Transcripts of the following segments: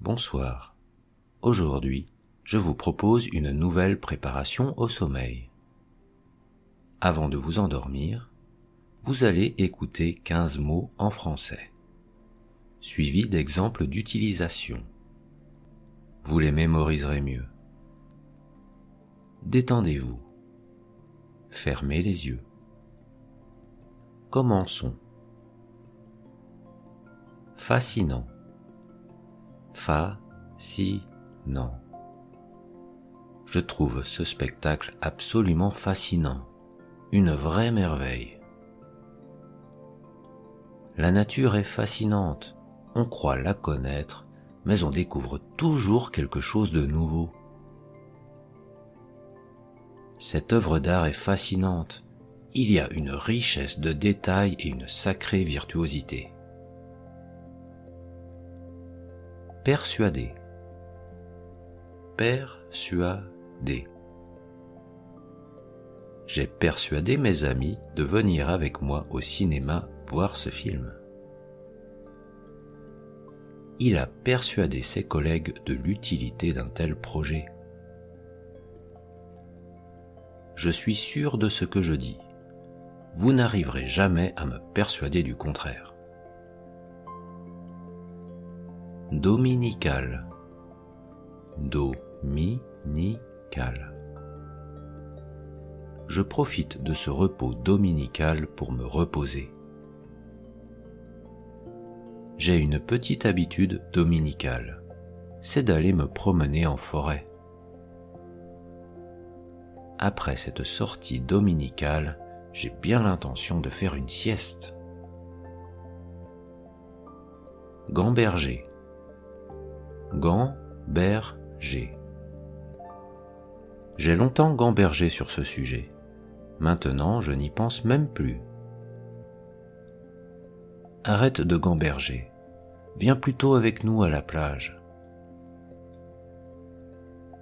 Bonsoir. Aujourd'hui, je vous propose une nouvelle préparation au sommeil. Avant de vous endormir, vous allez écouter 15 mots en français, suivis d'exemples d'utilisation. Vous les mémoriserez mieux. Détendez-vous. Fermez les yeux. Commençons. Fascinant. Fascinant. Je trouve ce spectacle absolument fascinant, une vraie merveille. La nature est fascinante, on croit la connaître, mais on découvre toujours quelque chose de nouveau. Cette œuvre d'art est fascinante, il y a une richesse de détails et une sacrée virtuosité. Persuadé. Persuadé. J'ai persuadé mes amis de venir avec moi au cinéma voir ce film. Il a persuadé ses collègues de l'utilité d'un tel projet. Je suis sûr de ce que je dis. Vous n'arriverez jamais à me persuader du contraire. Dominical. Dominical. Je profite de ce repos dominical pour me reposer. J'ai une petite habitude dominicale, c'est d'aller me promener en forêt. Après cette sortie dominicale, j'ai bien l'intention de faire une sieste. Gamberger. Gamberger. J'ai longtemps gambergé sur ce sujet. Maintenant, je n'y pense même plus. Arrête de gamberger. Viens plutôt avec nous à la plage.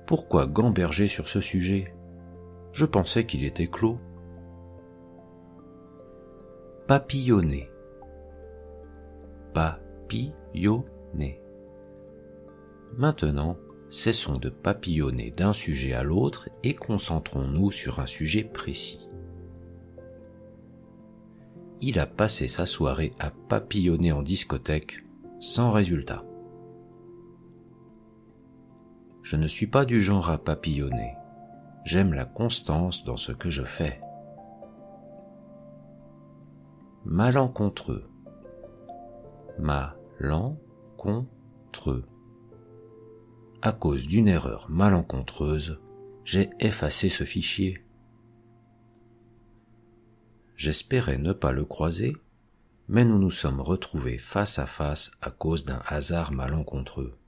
Pourquoi gamberger sur ce sujet? Je pensais qu'il était clos. Papillonner. Papillonner. Maintenant, cessons de papillonner d'un sujet à l'autre et concentrons-nous sur un sujet précis. Il a passé sa soirée à papillonner en discothèque sans résultat. Je ne suis pas du genre à papillonner. J'aime la constance dans ce que je fais. Malencontreux. Malencontreux. À cause d'une erreur malencontreuse, j'ai effacé ce fichier. J'espérais ne pas le croiser, mais nous nous sommes retrouvés face à face à cause d'un hasard malencontreux.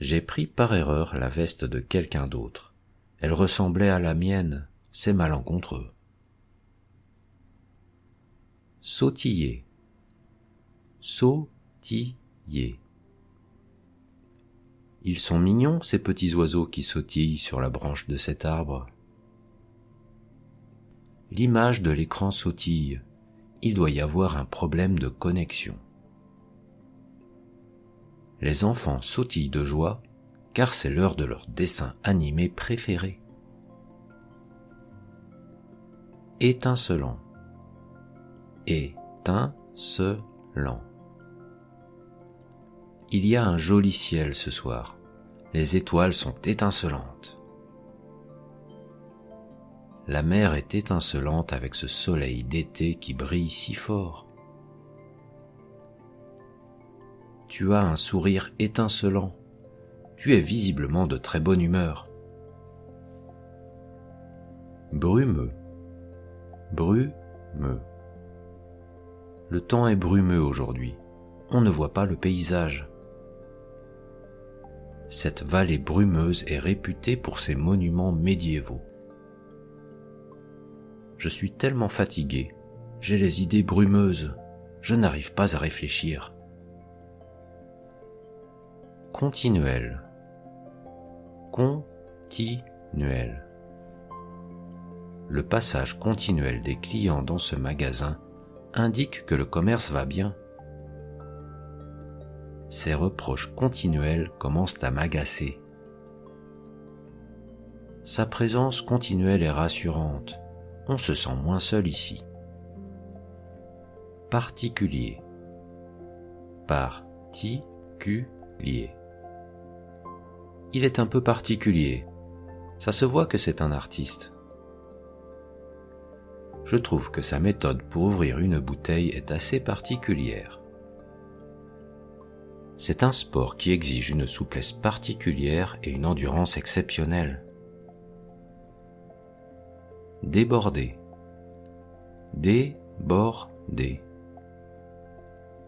J'ai pris par erreur la veste de quelqu'un d'autre. Elle ressemblait à la mienne, c'est malencontreux. Sautiller. Sautiller. Ils sont mignons, ces petits oiseaux qui sautillent sur la branche de cet arbre. L'image de l'écran sautille. Il doit y avoir un problème de connexion. Les enfants sautillent de joie car c'est l'heure de leur dessin animé préféré. Étincelant. Étincelant. Il y a un joli ciel ce soir. Les étoiles sont étincelantes. La mer est étincelante avec ce soleil d'été qui brille si fort. Tu as un sourire étincelant. Tu es visiblement de très bonne humeur. Brumeux. Brumeux. Le temps est brumeux aujourd'hui. On ne voit pas le paysage. Cette vallée brumeuse est réputée pour ses monuments médiévaux. Je suis tellement fatigué, j'ai les idées brumeuses, je n'arrive pas à réfléchir. Continuel. Continuel. Le passage continuel des clients dans ce magasin indique que le commerce va bien. Ces reproches continuels commencent à m'agacer. Sa présence continuelle est rassurante. On se sent moins seul ici. Particulier. Particulier. Il est un peu particulier. Ça se voit que c'est un artiste. Je trouve que sa méthode pour ouvrir une bouteille est assez particulière. C'est un sport qui exige une souplesse particulière et une endurance exceptionnelle. Déborder. Déborder.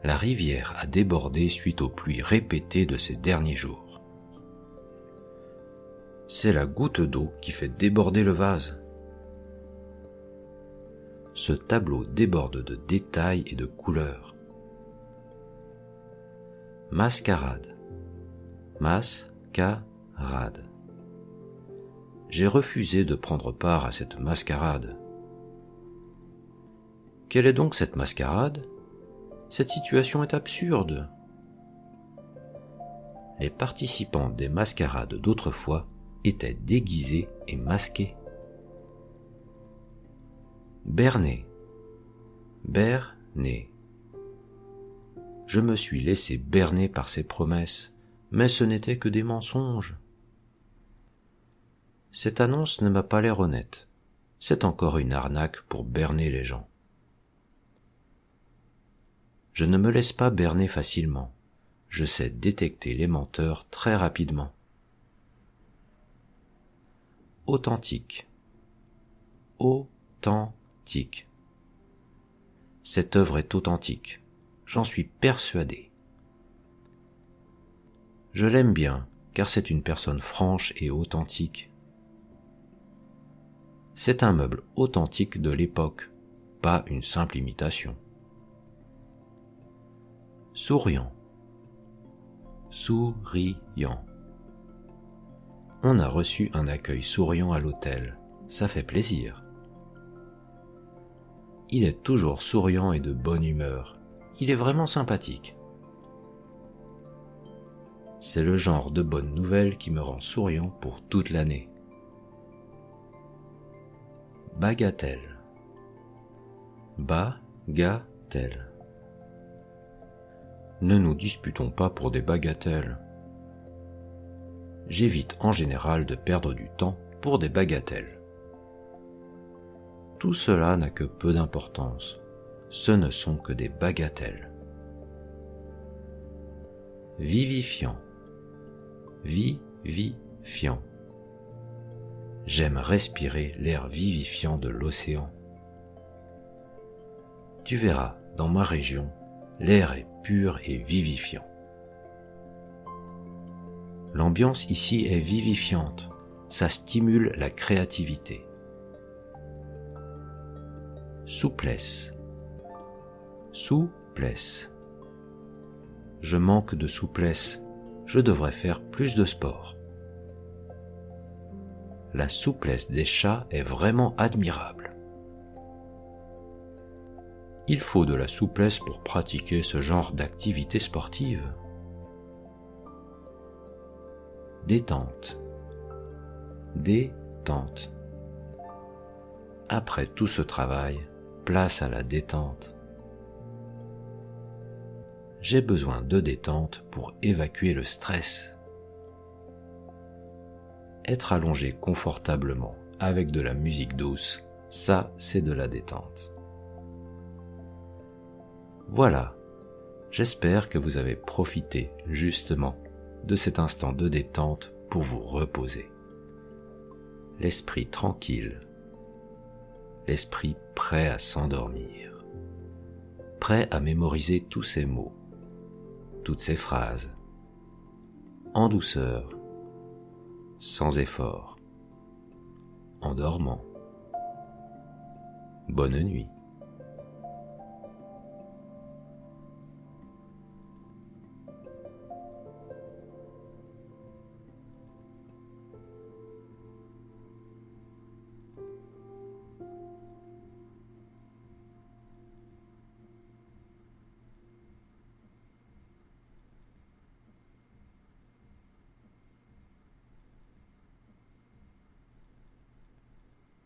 La rivière a débordé suite aux pluies répétées de ces derniers jours. C'est la goutte d'eau qui fait déborder le vase. Ce tableau déborde de détails et de couleurs. Mascarade. Mascarade j'ai refusé de prendre part à cette mascarade. Quelle est donc cette mascarade? Cette situation est absurde. Les participants des mascarades d'autrefois étaient déguisés et masqués. Berné. Berné. Je me suis laissé berner par ces promesses, mais ce n'était que des mensonges. Cette annonce ne m'a pas l'air honnête. C'est encore une arnaque pour berner les gens. Je ne me laisse pas berner facilement. Je sais détecter les menteurs très rapidement. Authentique. Authentique. Cette œuvre est authentique. J'en suis persuadé. Je l'aime bien, car c'est une personne franche et authentique c'est un meuble authentique de l'époque, pas une simple imitation. Souriant. Souriant. On a reçu un accueil souriant à l'hôtel, ça fait plaisir. Il est toujours souriant et de bonne humeur, il est vraiment sympathique. C'est le genre de bonne nouvelle qui me rend souriant pour toute l'année. Bagatelle. Bagatelle. Ne nous disputons pas pour des bagatelles. J'évite en général de perdre du temps pour des bagatelles. Tout cela n'a que peu d'importance. Ce ne sont que des bagatelles. Vivifiant. Vivifiant. J'aime respirer l'air vivifiant de l'océan. Tu verras, dans ma région, l'air est pur et vivifiant. L'ambiance ici est vivifiante, ça stimule la créativité. Souplesse. Souplesse. Je manque de souplesse, je devrais faire plus de sport la souplesse des chats est vraiment admirable. Il faut de la souplesse pour pratiquer ce genre d'activité sportive. Détente. Détente. Après tout ce travail, place à la détente. J'ai besoin de détente pour évacuer le stress. Être allongé confortablement avec de la musique douce, ça c'est de la détente. Voilà, j'espère que vous avez profité justement de cet instant de détente pour vous reposer. L'esprit tranquille, l'esprit prêt à s'endormir, prêt à mémoriser tous ces mots, toutes ces phrases, en douceur, sans effort, en dormant. Bonne nuit.